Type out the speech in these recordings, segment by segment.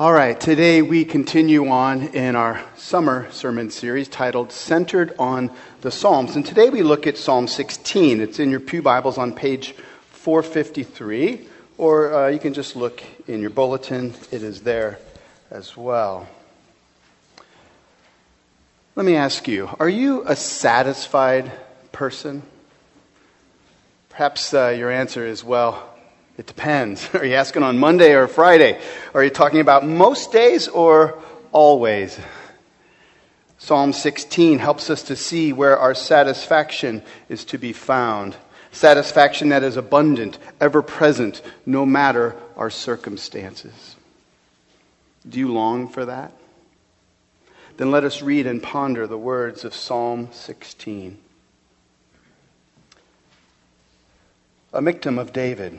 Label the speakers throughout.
Speaker 1: All right, today we continue on in our summer sermon series titled Centered on the Psalms. And today we look at Psalm 16. It's in your Pew Bibles on page 453, or uh, you can just look in your bulletin, it is there as well. Let me ask you are you a satisfied person? Perhaps uh, your answer is well, it depends. Are you asking on Monday or Friday? Are you talking about most days or always? Psalm 16 helps us to see where our satisfaction is to be found. Satisfaction that is abundant, ever present, no matter our circumstances. Do you long for that? Then let us read and ponder the words of Psalm 16. A Michtam of David.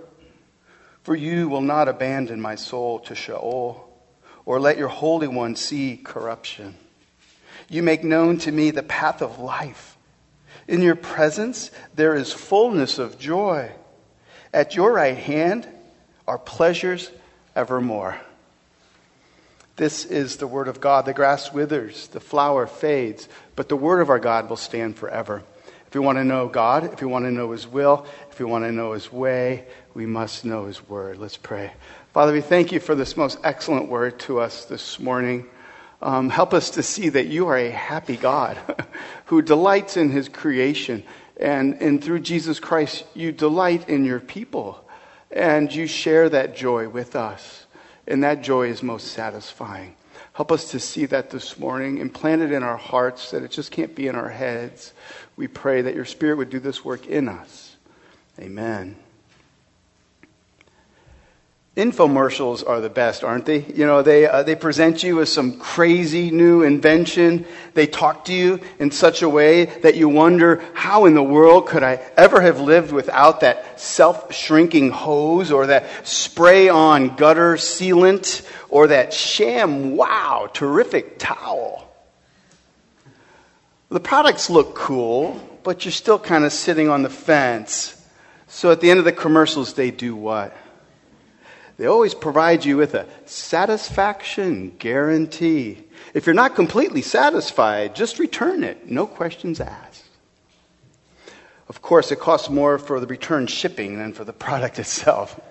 Speaker 1: For you will not abandon my soul to Sheol, or let your Holy One see corruption. You make known to me the path of life. In your presence there is fullness of joy. At your right hand are pleasures evermore. This is the word of God. The grass withers, the flower fades, but the word of our God will stand forever. If we want to know God, if we want to know His will, if we want to know His way, we must know His word. Let's pray. Father, we thank you for this most excellent word to us this morning. Um, help us to see that you are a happy God who delights in His creation. And, and through Jesus Christ, you delight in your people. And you share that joy with us. And that joy is most satisfying. Help us to see that this morning, implant it in our hearts, that it just can't be in our heads. We pray that your Spirit would do this work in us. Amen. Infomercials are the best, aren't they? You know, they, uh, they present you with some crazy new invention. They talk to you in such a way that you wonder, how in the world could I ever have lived without that self shrinking hose or that spray on gutter sealant or that ShamWow terrific towel? The products look cool, but you're still kind of sitting on the fence. So at the end of the commercials, they do what? They always provide you with a satisfaction guarantee. If you're not completely satisfied, just return it. No questions asked. Of course, it costs more for the return shipping than for the product itself.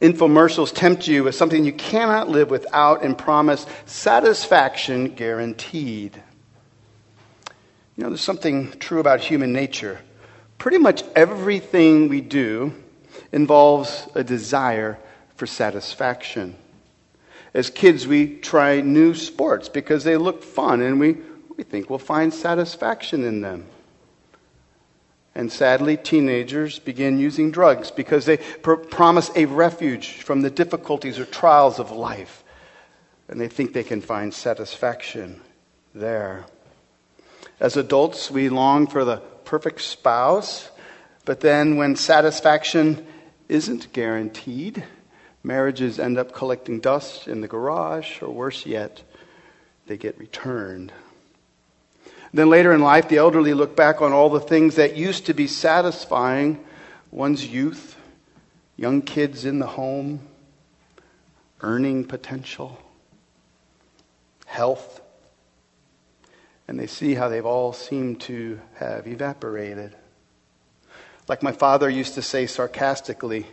Speaker 1: Infomercials tempt you with something you cannot live without and promise satisfaction guaranteed. You know, there's something true about human nature. Pretty much everything we do involves a desire for satisfaction. As kids, we try new sports because they look fun and we, we think we'll find satisfaction in them. And sadly, teenagers begin using drugs because they pr- promise a refuge from the difficulties or trials of life. And they think they can find satisfaction there. As adults, we long for the perfect spouse, but then when satisfaction isn't guaranteed. Marriages end up collecting dust in the garage, or worse yet, they get returned. Then later in life, the elderly look back on all the things that used to be satisfying one's youth, young kids in the home, earning potential, health, and they see how they've all seemed to have evaporated. Like my father used to say sarcastically,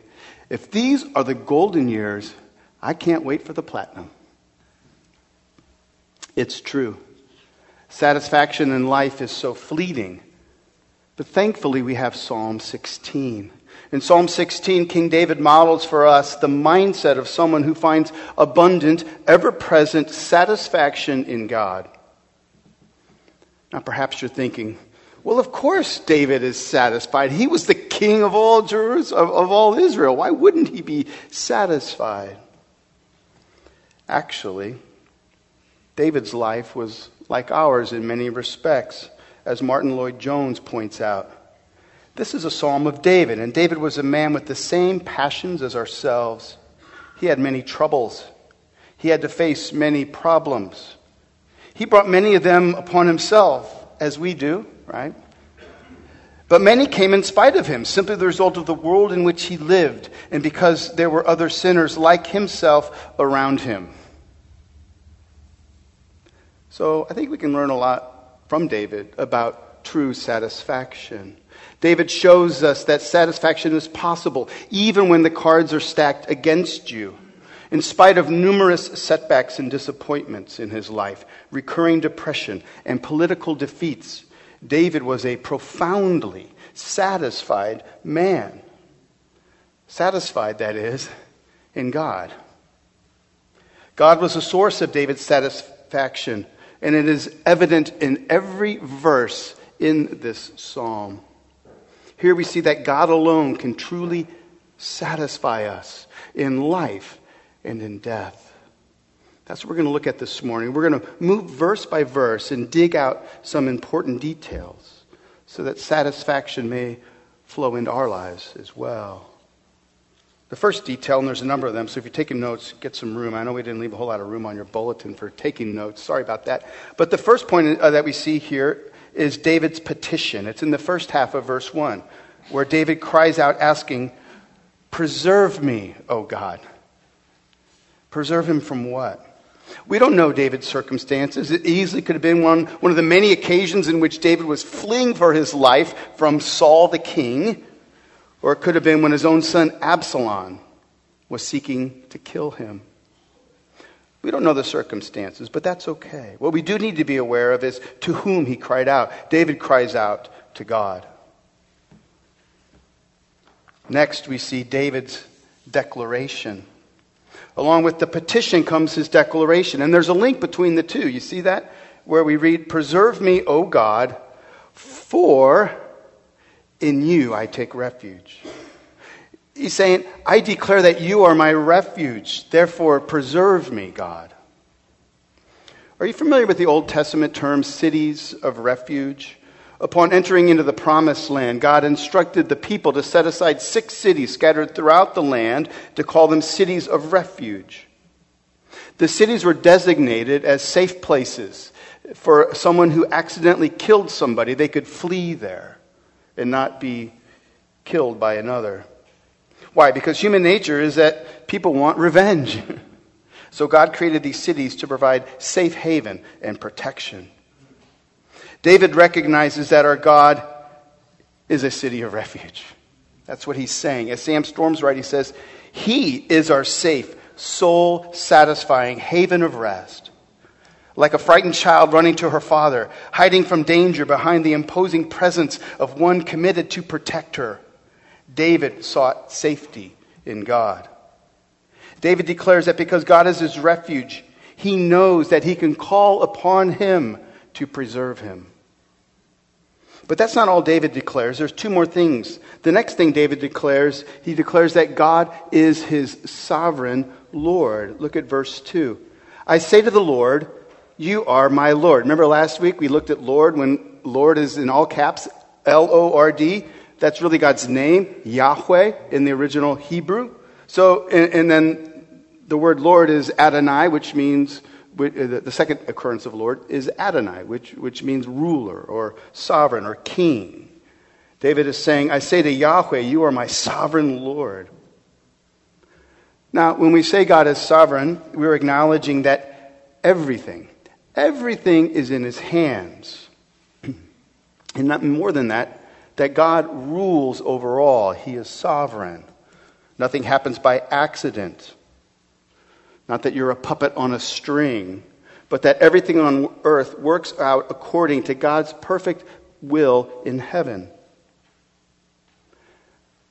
Speaker 1: if these are the golden years, I can't wait for the platinum. It's true. Satisfaction in life is so fleeting. But thankfully, we have Psalm 16. In Psalm 16, King David models for us the mindset of someone who finds abundant, ever present satisfaction in God. Now, perhaps you're thinking, well, of course David is satisfied. He was the king of all Jerusalem, of, of all Israel. Why wouldn't he be satisfied? Actually, David's life was like ours in many respects, as Martyn Lloyd-Jones points out. This is a psalm of David, and David was a man with the same passions as ourselves. He had many troubles, he had to face many problems. He brought many of them upon himself, as we do, right? But many came in spite of him, simply the result of the world in which he lived, and because there were other sinners like himself around him. So I think we can learn a lot from David about true satisfaction. David shows us that satisfaction is possible even when the cards are stacked against you. In spite of numerous setbacks and disappointments in his life, recurring depression, and political defeats, David was a profoundly satisfied man. Satisfied, that is, in God. God was the source of David's satisfaction, and it is evident in every verse in this psalm. Here we see that God alone can truly satisfy us in life and in death. That's what we're going to look at this morning. We're going to move verse by verse and dig out some important details so that satisfaction may flow into our lives as well. The first detail, and there's a number of them, so if you're taking notes, get some room. I know we didn't leave a whole lot of room on your bulletin for taking notes. Sorry about that. But the first point uh, that we see here is David's petition. It's in the first half of verse 1, where David cries out, asking, Preserve me, O God. Preserve him from what? We don't know David's circumstances. It easily could have been one, one of the many occasions in which David was fleeing for his life from Saul the king, or it could have been when his own son Absalom was seeking to kill him. We don't know the circumstances, but that's okay. What we do need to be aware of is to whom he cried out. David cries out to God. Next, we see David's declaration. Along with the petition comes his declaration. And there's a link between the two. You see that? Where we read, Preserve me, O God, for in you I take refuge. He's saying, I declare that you are my refuge. Therefore, preserve me, God. Are you familiar with the Old Testament term cities of refuge? Upon entering into the promised land, God instructed the people to set aside six cities scattered throughout the land to call them cities of refuge. The cities were designated as safe places for someone who accidentally killed somebody. They could flee there and not be killed by another. Why? Because human nature is that people want revenge. so God created these cities to provide safe haven and protection. David recognizes that our God is a city of refuge. That's what he's saying. As Sam Storms writes, he says, He is our safe, soul satisfying haven of rest. Like a frightened child running to her father, hiding from danger behind the imposing presence of one committed to protect her. David sought safety in God. David declares that because God is his refuge, he knows that he can call upon him to preserve him. But that's not all David declares. There's two more things. The next thing David declares, he declares that God is his sovereign Lord. Look at verse 2. I say to the Lord, You are my Lord. Remember last week we looked at Lord when Lord is in all caps, L O R D. That's really God's name, Yahweh, in the original Hebrew. So, and, and then the word Lord is Adonai, which means, Uh, the second occurrence of Lord is Adonai, which, which means ruler or sovereign or king. David is saying, I say to Yahweh, You are my sovereign Lord. Now, when we say God is sovereign, we're acknowledging that everything, everything is in his hands. and not more than that, that God rules over all. He is sovereign. Nothing happens by accident. Not that you're a puppet on a string, but that everything on earth works out according to God's perfect will in heaven.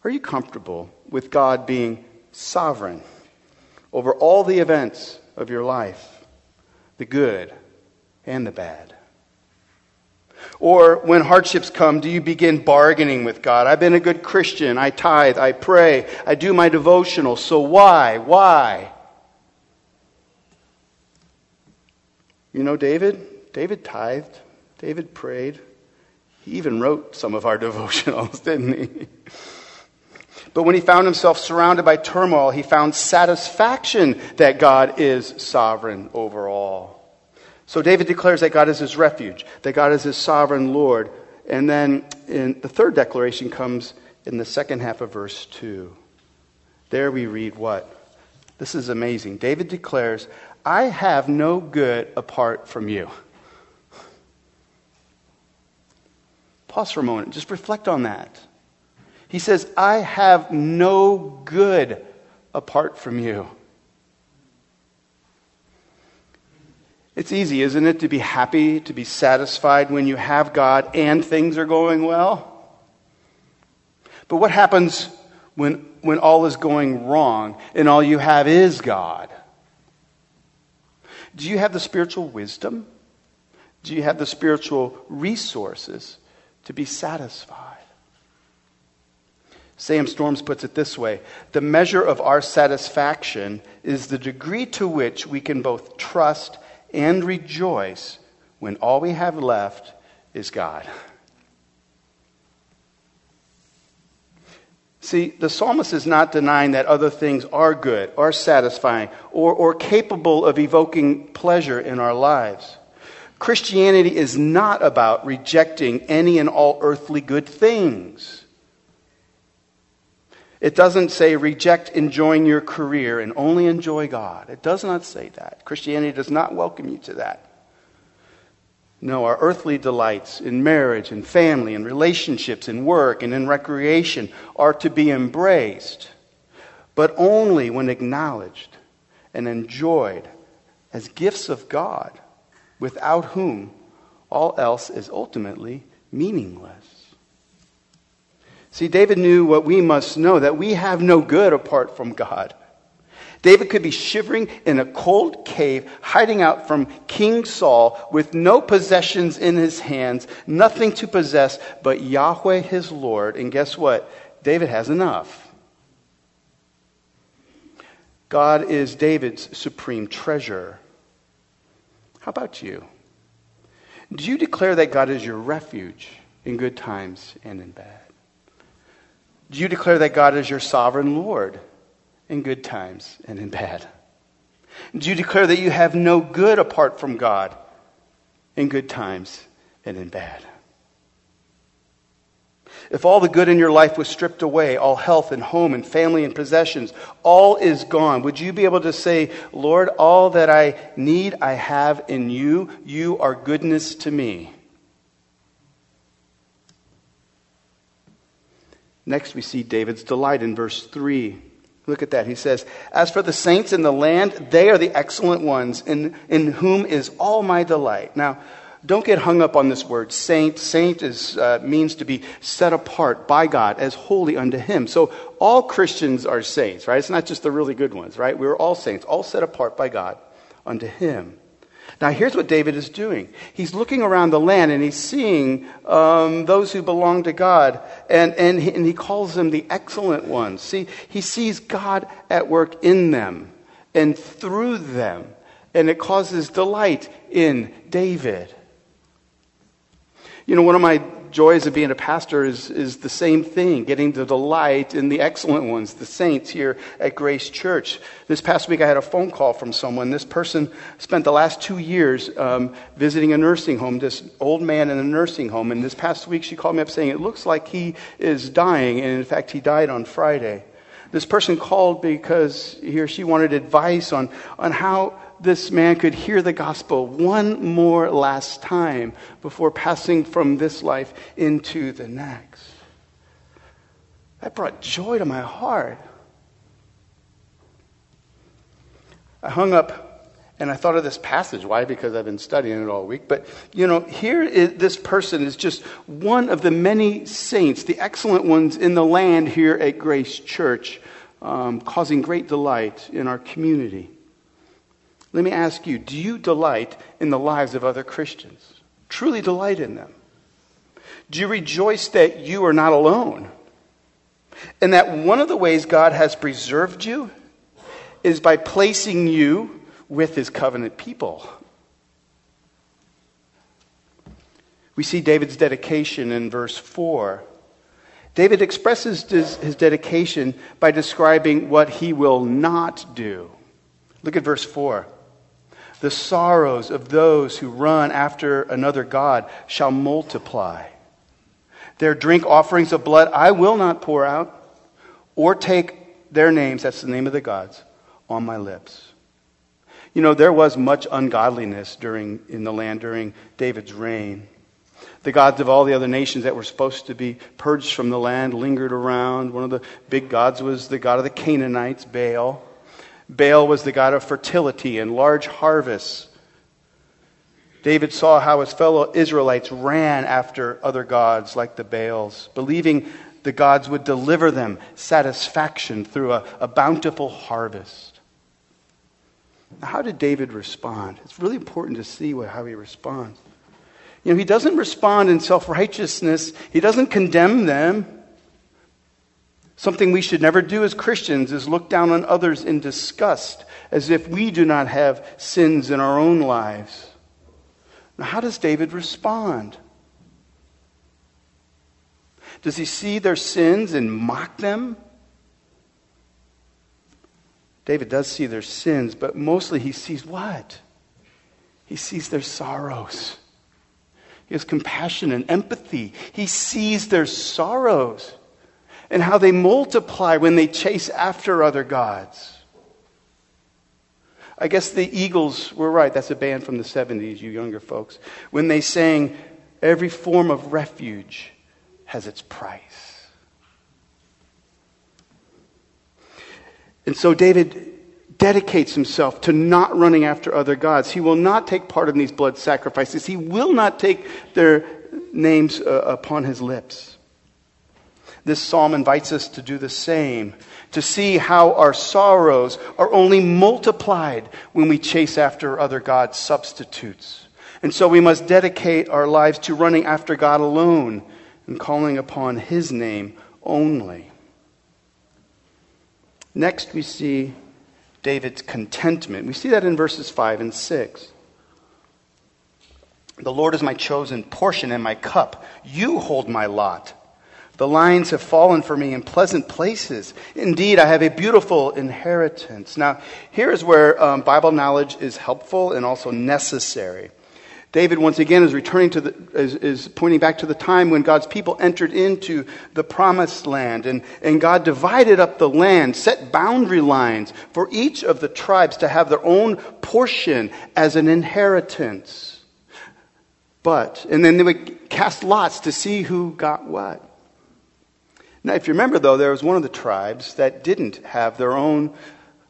Speaker 1: Are you comfortable with God being sovereign over all the events of your life, the good and the bad? Or when hardships come, do you begin bargaining with God? I've been a good Christian. I tithe. I pray. I do my devotional. So why? Why? You know David? David tithed. David prayed. He even wrote some of our devotionals, didn't he? But when he found himself surrounded by turmoil, he found satisfaction that God is sovereign over all. So David declares that God is his refuge, that God is his sovereign Lord. And then the third declaration comes in the second half of verse 2. There we read what? This is amazing. David declares, I have no good apart from you. Pause for a moment. Just reflect on that. He says, I have no good apart from you. It's easy, isn't it, to be happy, to be satisfied when you have God and things are going well? But what happens when, when all is going wrong and all you have is God? Do you have the spiritual wisdom? Do you have the spiritual resources to be satisfied? Sam Storms puts it this way The measure of our satisfaction is the degree to which we can both trust and rejoice when all we have left is God. See, the psalmist is not denying that other things are good, are satisfying, or, or capable of evoking pleasure in our lives. Christianity is not about rejecting any and all earthly good things. It doesn't say reject enjoying your career and only enjoy God. It does not say that. Christianity does not welcome you to that. No, our earthly delights in marriage and family and relationships and work and in recreation are to be embraced, but only when acknowledged and enjoyed as gifts of God, without whom all else is ultimately meaningless. See, David knew what we must know that we have no good apart from God. David could be shivering in a cold cave, hiding out from King Saul with no possessions in his hands, nothing to possess but Yahweh his Lord. And guess what? David has enough. God is David's supreme treasure. How about you? Do you declare that God is your refuge in good times and in bad? Do you declare that God is your sovereign Lord in good times and in bad? Do you declare that you have no good apart from God in good times and in bad? If all the good in your life was stripped away, all health and home and family and possessions, all is gone, would you be able to say, Lord, all that I need I have in you? You are goodness to me. Next, we see David's delight in verse 3. Look at that. He says, As for the saints in the land, they are the excellent ones, in, in whom is all my delight. Now, don't get hung up on this word saint. Saint is, uh, means to be set apart by God as holy unto Him. So all Christians are saints, right? It's not just the really good ones, right? We're all saints, all set apart by God unto Him. Now, here's what David is doing. He's looking around the land and he's seeing um, those who belong to God, and, and, he, and he calls them the excellent ones. See, he sees God at work in them and through them, and it causes delight in David. You know, one of my joys of being a pastor is, is the same thing, getting to delight in the excellent ones, the saints here at Grace Church. This past week I had a phone call from someone. This person spent the last two years um, visiting a nursing home, this old man in a nursing home. And this past week she called me up saying, It looks like he is dying. And in fact, he died on Friday. This person called because he or she wanted advice on, on how this man could hear the gospel one more last time before passing from this life into the next. That brought joy to my heart. I hung up and I thought of this passage. Why? Because I've been studying it all week. But, you know, here is, this person is just one of the many saints, the excellent ones in the land here at Grace Church, um, causing great delight in our community. Let me ask you do you delight in the lives of other Christians? Truly delight in them? Do you rejoice that you are not alone? And that one of the ways God has preserved you is by placing you with his covenant people. We see David's dedication in verse 4. David expresses his, dedication by describing what he will not do. Look at verse 4. The sorrows of those who run after another God shall multiply. Their drink offerings of blood I will not pour out, or take their names, that's the name of the gods, on my lips. You know, there was much ungodliness during, in the land during David's reign. The gods of all the other nations that were supposed to be purged from the land lingered around. One of the big gods was the god of the Canaanites, Baal. Baal was the god of fertility and large harvests. David saw how his fellow Israelites ran after other gods like the Baals, believing the gods would deliver them satisfaction through a, a bountiful harvest. How did David respond? It's really important to see what, how he responds. You know, he doesn't respond in self righteousness, he doesn't condemn them. Something we should never do as Christians is look down on others in disgust, as if we do not have sins in our own lives. Now, how does David respond? Does he see their sins and mock them? David does see their sins, but mostly he sees what? He sees their sorrows. He has compassion and empathy. He sees their sorrows and how they multiply when they chase after other gods. I guess the Eagles were right. That's a band from the 70s, you younger folks. When they sang, Every form of refuge has its price. And so David dedicates himself to not running after other gods. He will not take part in these blood sacrifices. He will not take their names uh, upon his lips. This psalm invites us to do the same, to see how our sorrows are only multiplied when we chase after other gods' substitutes. And so we must dedicate our lives to running after God alone and calling upon his name only. Next, we see David's contentment. We see that in verses 5 and 6. The Lord is my chosen portion and my cup. You hold my lot. The lines have fallen for me in pleasant places. Indeed, I have a beautiful inheritance. Now, here is where um, Bible knowledge is helpful and also necessary. David, once again, is returning to the, is, is, pointing back to the time when God's people entered into the promised land. And, and God divided up the land, set boundary lines for each of the tribes to have their own portion as an inheritance. But, and then they would cast lots to see who got what. Now, if you remember, though, there was one of the tribes that didn't have their own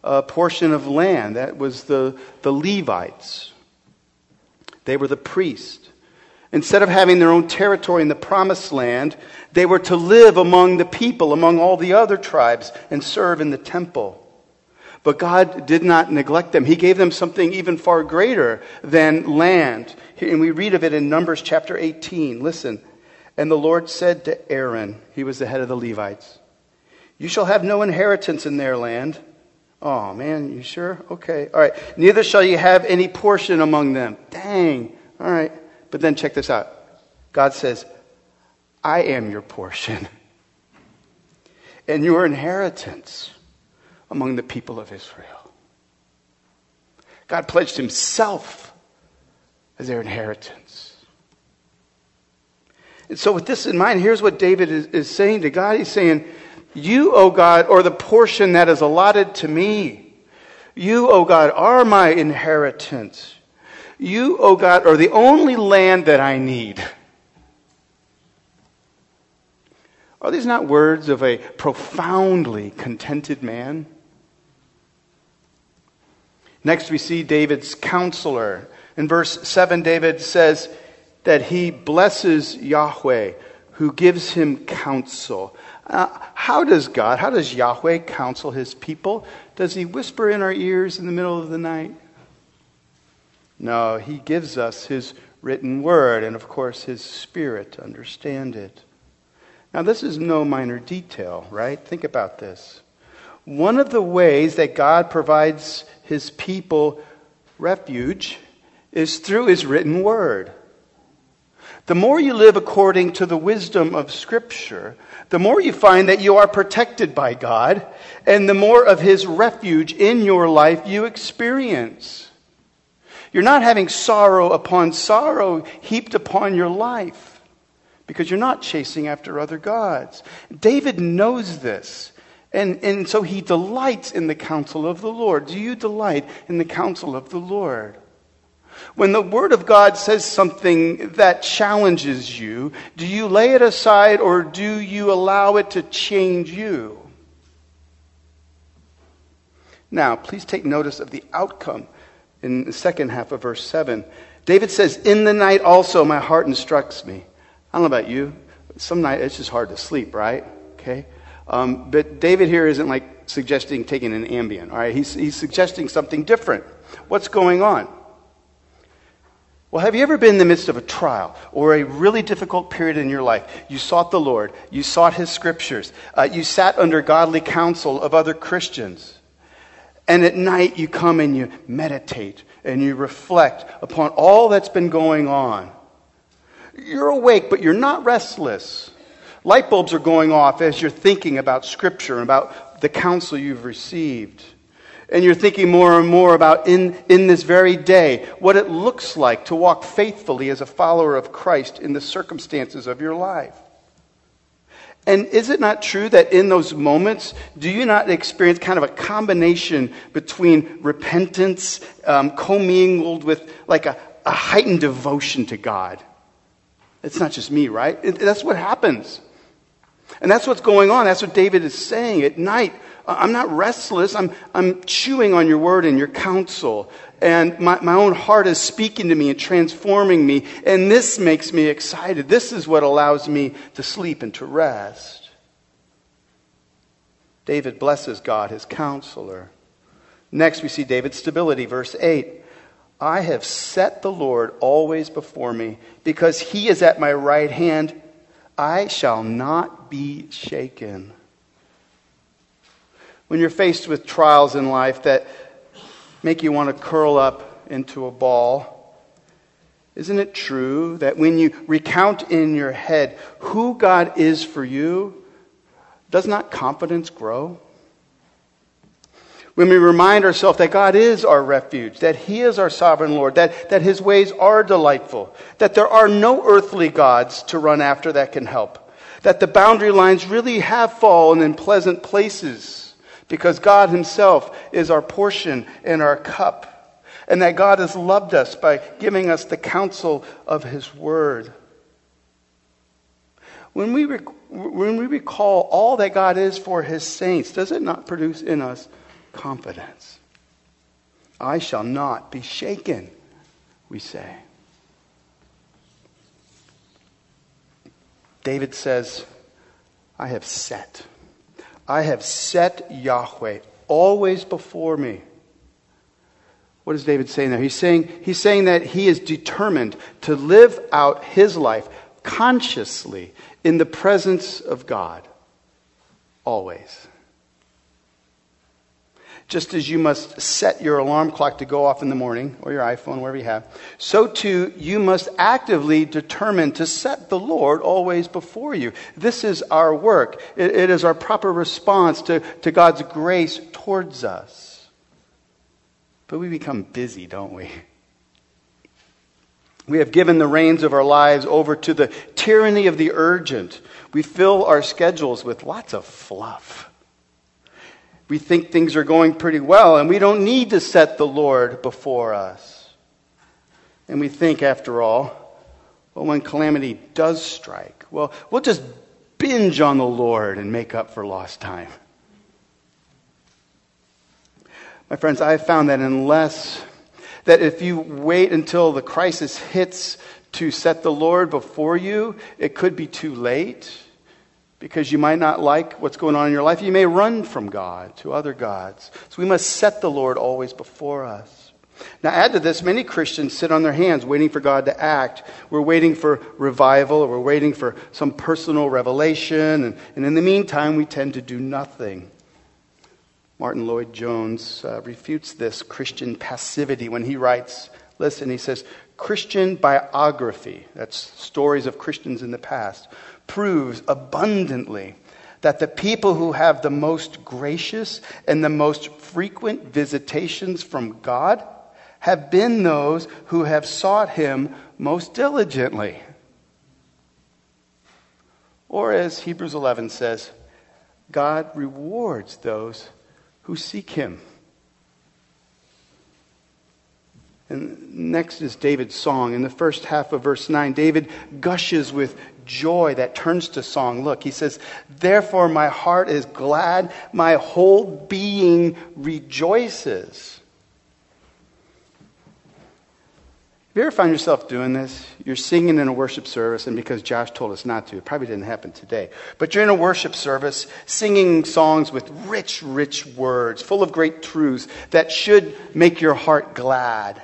Speaker 1: uh, portion of land. That was the, the Levites. They were the priests. Instead of having their own territory in the promised land, they were to live among the people, among all the other tribes, and serve in the temple. But God did not neglect them. He gave them something even far greater than land. And we read of it in Numbers chapter 18. Listen. And the Lord said to Aaron, he was the head of the Levites, You shall have no inheritance in their land Oh, man, you sure? Okay. All right. Neither shall you have any portion among them. Dang. All right. But then check this out God says, I am your portion and your inheritance among the people of Israel. God pledged himself as their inheritance. And so, with this in mind, here's what David is, is saying to God. He's saying, you, O God, or the portion that is allotted to me. You, O God, are my inheritance. You, O God, are the only land that I need. Are these not words of a profoundly contented man? Next, we see David's counselor. In verse 7, David says that he blesses Yahweh, who gives him counsel. Uh, how does God, how does Yahweh counsel his people? Does he whisper in our ears in the middle of the night? No, he gives us his written word and, of course, his spirit to understand it. Now, this is no minor detail, right? Think about this. One of the ways that God provides his people refuge is through his written word. The more you live according to the wisdom of Scripture, the more you find that you are protected by God, and the more of his refuge in your life you experience. You're not having sorrow upon sorrow heaped upon your life because you're not chasing after other gods. David knows this. And, and so he delights in the counsel of the Lord. Do you delight in the counsel of the Lord? When the Word of God says something that challenges you, do you lay it aside or do you allow it to change you? Now, please take notice of the outcome in the second half of verse 7. David says, In the night also my heart instructs me. I don't know about you. Some night it's just hard to sleep, right? Okay? Um, but David here isn't like suggesting taking an Ambien, all right? He's, he's suggesting something different. What's going on? Well, have you ever been in the midst of a trial or a really difficult period in your life? You sought the Lord, you sought His scriptures, uh, you sat under godly counsel of other Christians. And at night you come and you meditate and you reflect upon all that's been going on. You're awake, but you're not restless. Light bulbs are going off as you're thinking about Scripture and about the counsel you've received. And you're thinking more and more about in, in this very day what it looks like to walk faithfully as a follower of Christ in the circumstances of your life. And is it not true that in those moments, do you not experience kind of a combination between repentance um, commingled with like a, a, heightened devotion to God? It's not just me, right? It, that's what happens. And that's what's going on. That's what David is saying at night. I'm not restless. I'm, I'm chewing on your word and your counsel. And my, my own heart is speaking to me and transforming me. And this makes me excited. This is what allows me to sleep and to rest. David blesses God, his counselor. Next, we see David's stability. Verse 8 I have set the Lord always before me. Because he is at my right hand, I shall not be shaken when you're faced with trials in life that make you want to curl up into a ball, isn't it true that when you recount in your head who God is for you, does not confidence grow? When we remind ourselves that God is our refuge, that He is our sovereign Lord, that, that His ways are delightful, that there are no earthly gods to run after that can help, that the boundary lines really have fallen in pleasant places because God Himself is our portion and our cup, and that God has loved us by giving us the counsel of His Word. When we, rec- when we recall all that God is for His saints, does it not produce in us confidence? I shall not be shaken, we say. David says, I have set. I have set Yahweh always before me. What is David saying there? He's saying, he's saying that he is determined to live out his life consciously in the presence of God. Always. Just as you must set your alarm clock to go off in the morning, or your iPhone, wherever you have, so too you must actively determine to set the Lord always before you. This is our work, it, it is our proper response to, to God's grace towards us. But we become busy, don't we? We have given the reins of our lives over to the tyranny of the urgent. We fill our schedules with lots of fluff we think things are going pretty well and we don't need to set the Lord before us. And we think, after all, well, when calamity does strike, well, we'll just binge on the Lord and make up for lost time. My friends, I have found that unless, that if you wait until the crisis hits to set the Lord before you, it could be too late because you might not like what's going on in your life. You may run from God to other gods. So we must set the Lord always before us. Now, add to this, many Christians sit on their hands waiting for God to act. We're waiting for revival, or we're waiting for some personal revelation, and, and in the meantime, we tend to do nothing. Martyn Lloyd-Jones uh, refutes this Christian passivity when he writes, listen, he says, Christian biography, that's stories of Christians in the past, proves abundantly that the people who have the most gracious and the most frequent visitations from God have been those who have sought him most diligently. Or as Hebrews 11 says, God rewards those who seek him. And next is David's song. In the first half of verse 9, David gushes with joy that turns to song. Look, he says, Therefore my heart is glad, my whole being rejoices. Have you ever found yourself doing this? You're singing in a worship service, and because Josh told us not to, it probably didn't happen today. But you're in a worship service singing songs with rich, rich words, full of great truths that should make your heart glad.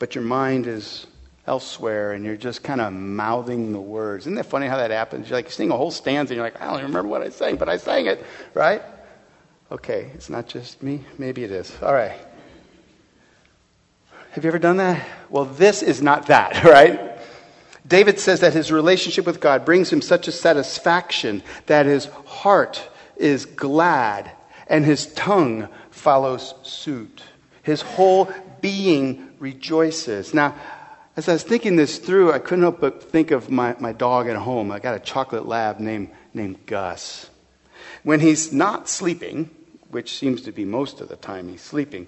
Speaker 1: But your mind is elsewhere, and you're just kind of mouthing the words. Isn't that funny how that happens? You're like you sing a whole stanza, and you're like, I don't even remember what I sang, but I sang it, right? Okay, it's not just me. Maybe it is. All right. Have you ever done that? Well, this is not that, right? David says that his relationship with God brings him such a satisfaction that his heart is glad and his tongue follows suit. His whole being rejoices. Now, as I was thinking this through, I couldn't help but think of my, my dog at home. I got a chocolate lab named, named Gus. When he's not sleeping, which seems to be most of the time he's sleeping,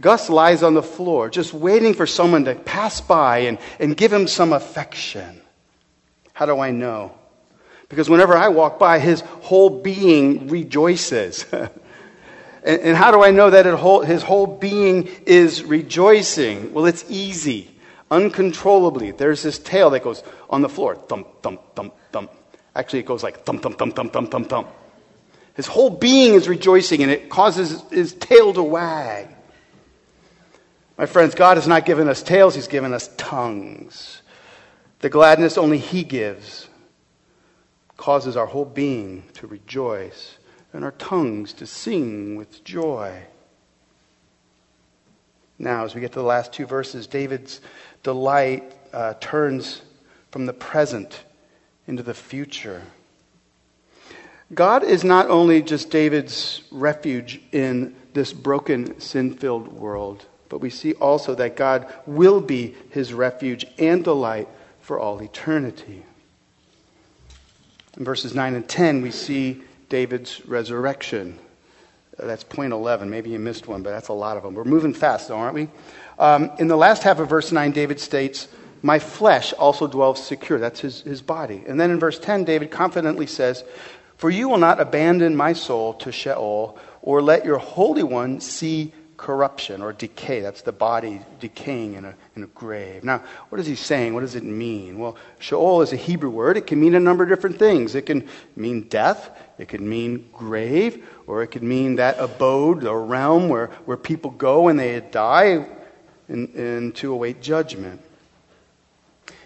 Speaker 1: Gus lies on the floor, just waiting for someone to pass by and, and give him some affection. How do I know? Because whenever I walk by, his whole being rejoices. and, and, how do I know that whole, his whole being is rejoicing? Well, it's easy. Uncontrollably. There's this tail that goes on the floor. Thump, thump, thump, thump. Actually, it goes like thump, thump, thump, thump, thump, thump, thump. His whole being is rejoicing, and it causes his tail to wag. My friends, God has not given us tails, He's given us tongues. The gladness only He gives causes our whole being to rejoice and our tongues to sing with joy. Now, as we get to the last two verses, David's delight uh, turns from the present into the future. God is not only just David's refuge in this broken, sin filled world. But we see also that God will be his refuge and delight for all eternity. In verses 9 and 10, we see David's resurrection. That's point 11. Maybe you missed one, but that's a lot of them. We're moving fast, though, aren't we? Um, in the last half of verse 9, David states, My flesh also dwells secure. That's his, his body. And then in verse 10, David confidently says, For you will not abandon my soul to Sheol, or let your Holy One see corruption or decay. That's the body decaying in a, in a grave. Now, what is he saying? What does it mean? Well, Sheol is a Hebrew word. It can mean a number of different things. It can mean death, it can mean grave, or it could mean that abode or realm where, where people go when they die and, and to await judgment.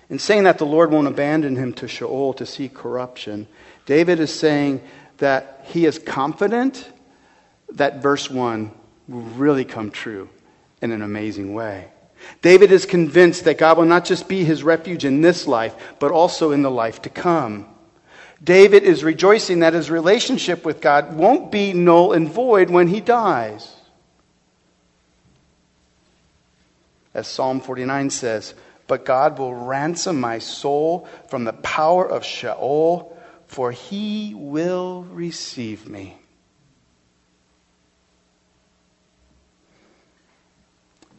Speaker 1: In saying that the Lord won't abandon him to Sheol to see corruption, David is saying that he is confident that verse 1 will really come true in an amazing way. David is convinced that God will not just be his refuge in this life, but also in the life to come. David is rejoicing that his relationship with God won't be null and void when he dies. As Psalm 49 says, But God will ransom my soul from the power of Sheol, for he will receive me.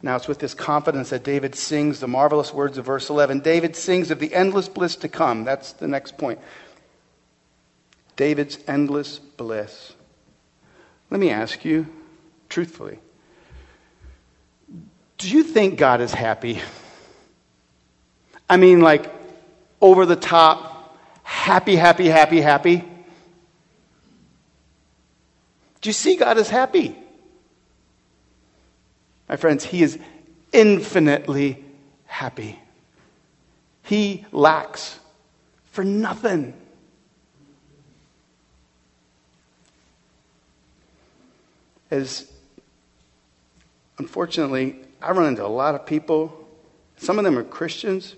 Speaker 1: Now it's with this confidence that David sings the marvelous words of verse 11. David sings of the endless bliss to come. That's the next point. David's endless bliss. Let me ask you, truthfully, do you think God is happy? I mean, like, over the top, happy, happy, happy, happy? Do you see God is happy? My friends, He is infinitely happy. He lacks for nothing. As unfortunately, I run into a lot of people, some of them are Christians,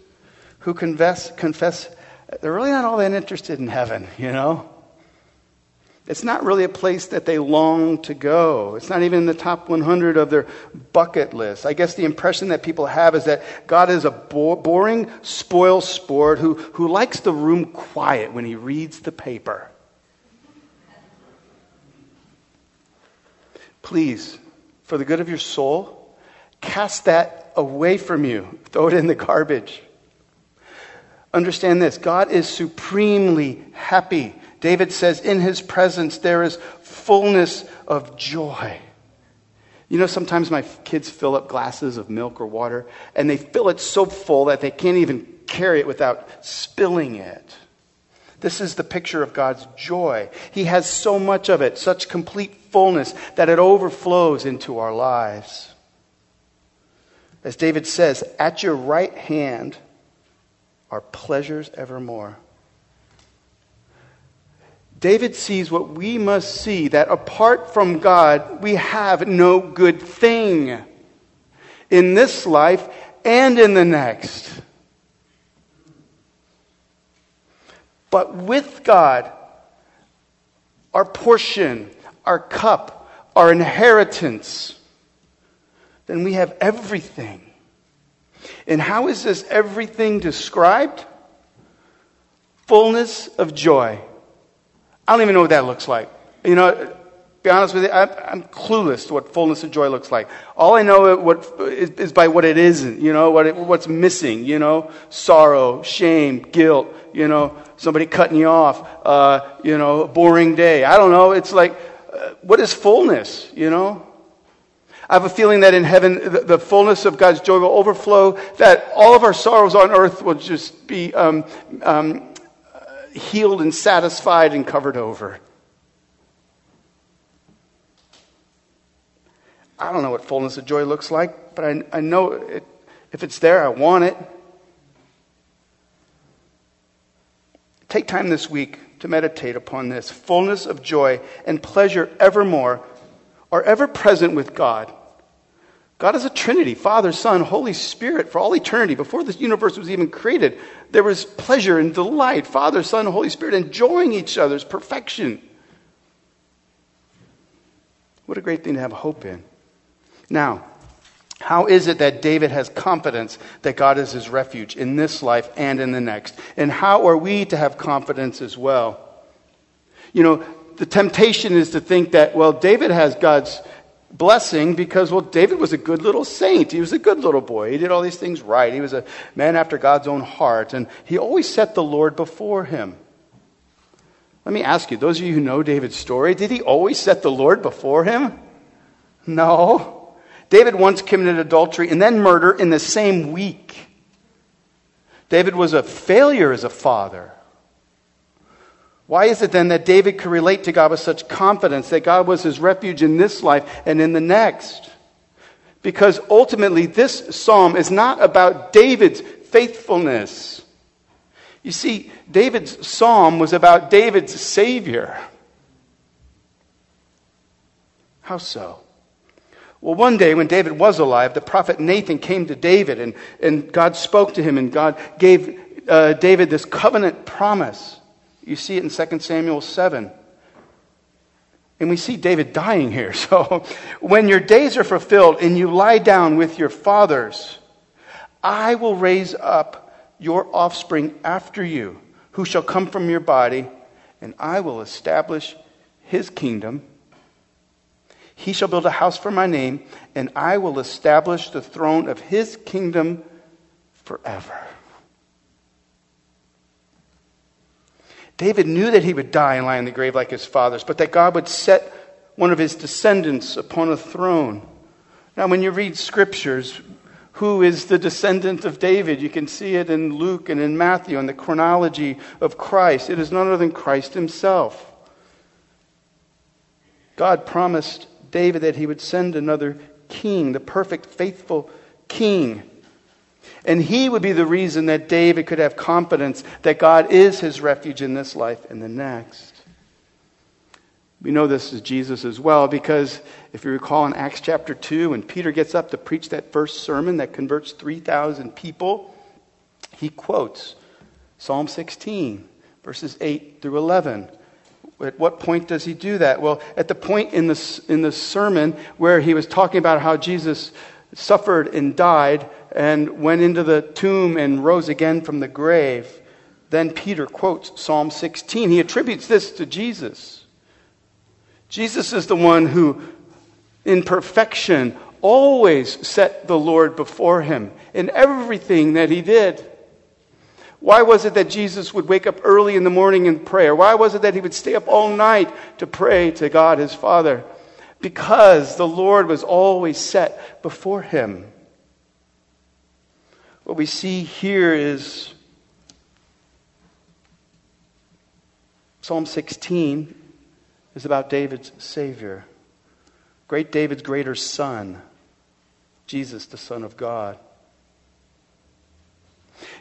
Speaker 1: who confess, confess they're really not all that interested in heaven, you know? It's not really a place that they long to go. It's not even in the top 100 of their bucket list. I guess the impression that people have is that God is a bo- boring, spoil sport who, who likes the room quiet when he reads the paper. Please, for the good of your soul, cast that away from you. Throw it in the garbage. Understand this God is supremely happy David says, In his presence there is fullness of joy. You know, sometimes my kids fill up glasses of milk or water, and they fill it so full that they can't even carry it without spilling it. This is the picture of God's joy. He has so much of it, such complete fullness, that it overflows into our lives. As David says, At your right hand are pleasures evermore. David sees what we must see that apart from God, we have no good thing in this life and in the next. But with God, our portion, our cup, our inheritance, then we have everything. And how is this everything described? Fullness of joy. I don't even know what that looks like. You know, be honest with you, I'm, clueless to what fullness of joy looks like. All I know what, is, is by what it isn't, you know, what it, what's missing, you know, sorrow, shame, guilt, you know, somebody cutting you off, uh, you know, boring day. I don't know. It's like, uh, what is fullness, you know? I have a feeling that in heaven, the, the, fullness of God's joy will overflow, that all of our sorrows on earth will just be um, um, healed and satisfied and covered over. I don't know what fullness of joy looks like, but I, I know it, if it's there, I want it. Take time this week to meditate upon this. Fullness of joy and pleasure evermore are ever present with God. God is a Trinity Father, Son, Holy Spirit for all eternity. Before this universe was even created, there was pleasure and delight. Father, Son, Holy Spirit enjoying each other's perfection. What a great thing to have hope in. Now, how is it that David has confidence that God is his refuge in this life and in the next? And how are we to have confidence as well? You know, the temptation is to think that, well, David has God's blessing because, well, David was a good little saint. He was a good little boy. He did all these things right. He was a man after God's own heart, and he always set the Lord before him. Let me ask you, those of you who know David's story, did he always set the Lord before him? No. David once committed adultery and then murder in the same week. David was a failure as a father. Why is it then that David could relate to God with such confidence that God was his refuge in this life and in the next? Because ultimately, this psalm is not about David's faithfulness. You see, David's psalm was about David's Savior. How so? Well, one day when David was alive, the prophet Nathan came to David and, and God spoke to him and God gave uh, David this covenant promise. You see it in 2 Samuel 7. And we see David dying here. So when your days are fulfilled and you lie down with your fathers, I will raise up your offspring after you, who shall come from your body, and I will establish his kingdom. He shall build a house for my name, and I will establish the throne of his kingdom forever. David knew that he would die and lie in the grave like his fathers, but that God would set one of his descendants upon a throne. Now, when you read scriptures, who is the descendant of David? You can see it in Luke and in Matthew in the chronology of Christ. It is none other than Christ himself. God promised David that he would send another king, the perfect, faithful king. And he would be the reason that David could have confidence that God is his refuge in this life and the next. We know this is Jesus as well because if you recall in Acts chapter 2, when Peter gets up to preach that first sermon that converts 3,000 people, he quotes Psalm 16, verses 8 through 11. At what point does he do that? Well, at the point in the, in the sermon where he was talking about how Jesus suffered and died and went into the tomb and rose again from the grave, then Peter quotes Psalm 16. He attributes this to Jesus. Jesus is the one who, in perfection, always set the Lord before him in everything that he did. Why was it that Jesus would wake up early in the morning in prayer? Why was it that he would stay up all night to pray to God his Father? Because the Lord was always set before him. What we see here is Psalm 16 is about David's Savior. Great David's greater son, Jesus, the Son of God.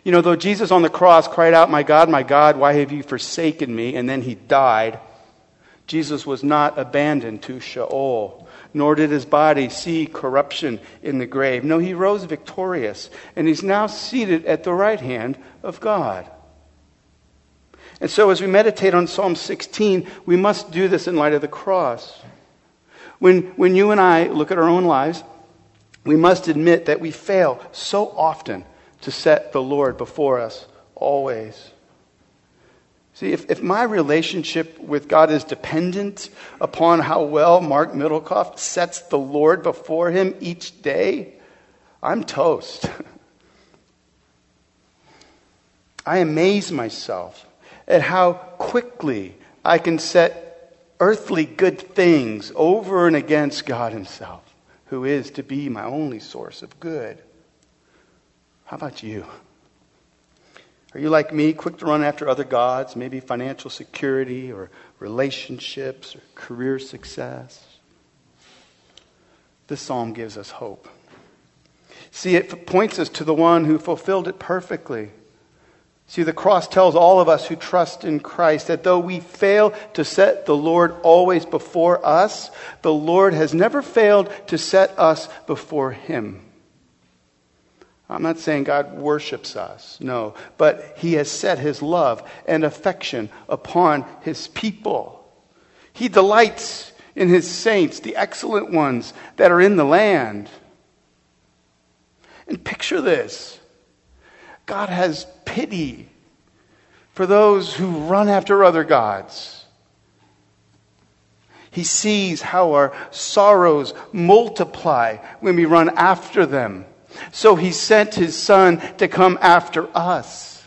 Speaker 1: You know, though Jesus on the cross cried out, My God, my God, why have you forsaken me? And then he died. Jesus was not abandoned to Sheol, nor did his body see corruption in the grave. No, he rose victorious, and he's now seated at the right hand of God. And so, as we meditate on Psalm 16, we must do this in light of the cross. When, when you and I look at our own lives, we must admit that we fail so often to set the Lord before us always. See, if, if my relationship with God is dependent upon how well Mark Middlecoff sets the Lord before him each day, I'm toast. I amaze myself at how quickly I can set earthly good things over and against God Himself, who is to be my only source of good. How about you? Are you like me, quick to run after other gods, maybe financial security or relationships or career success? This psalm gives us hope. See, it points us to the one who fulfilled it perfectly. See, the cross tells all of us who trust in Christ that though we fail to set the Lord always before us, the Lord has never failed to set us before Him. I'm not saying God worships us, no, but He has set His love and affection upon His people. He delights in His saints, the excellent ones that are in the land. And picture this God has pity for those who run after other gods. He sees how our sorrows multiply when we run after them. So he sent his son to come after us.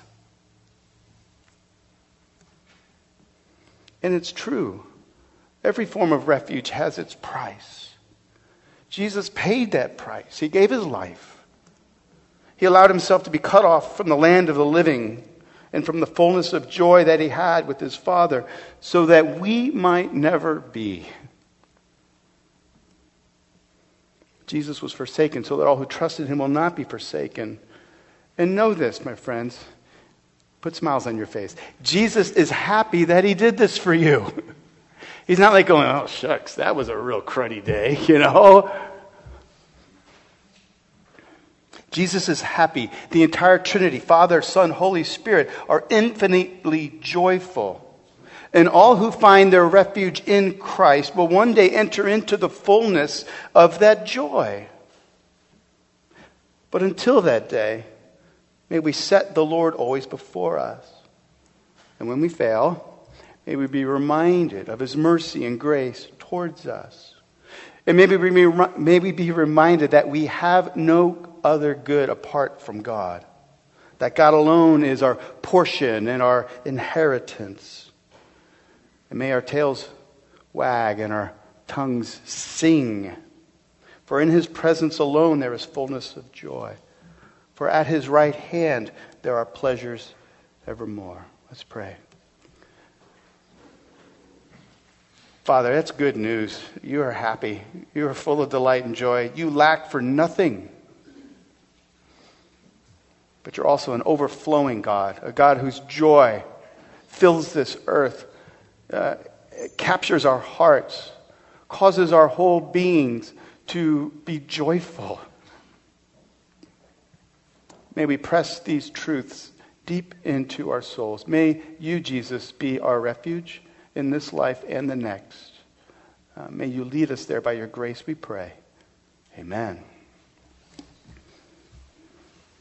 Speaker 1: And it's true. Every form of refuge has its price. Jesus paid that price. He gave his life. He allowed himself to be cut off from the land of the living and from the fullness of joy that he had with his Father so that we might never be. Jesus was forsaken so that all who trusted him will not be forsaken. And know this, my friends. Put smiles on your face. Jesus is happy that he did this for you. He's not like going, oh, shucks, that was a real cruddy day, you know? Jesus is happy. The entire Trinity, Father, Son, Holy Spirit, are infinitely joyful and all who find their refuge in Christ will one day enter into the fullness of that joy. But until that day, may we set the Lord always before us. And when we fail, may we be reminded of his mercy and grace towards us. And maybe we, may we be reminded that we have no other good apart from God, that God alone is our portion and our inheritance. And may our tails wag and our tongues sing. For in his presence alone there is fullness of joy. For at his right hand there are pleasures evermore. Let's pray. Father, that's good news. You are happy. You are full of delight and joy. You lack for nothing. But you're also an overflowing God, a God whose joy fills this earth, uh, captures our hearts, causes our whole beings to be joyful. May we press these truths deep into our souls. May you, Jesus, be our refuge in this life and the next. Uh, may you lead us there by your grace, we pray. Amen.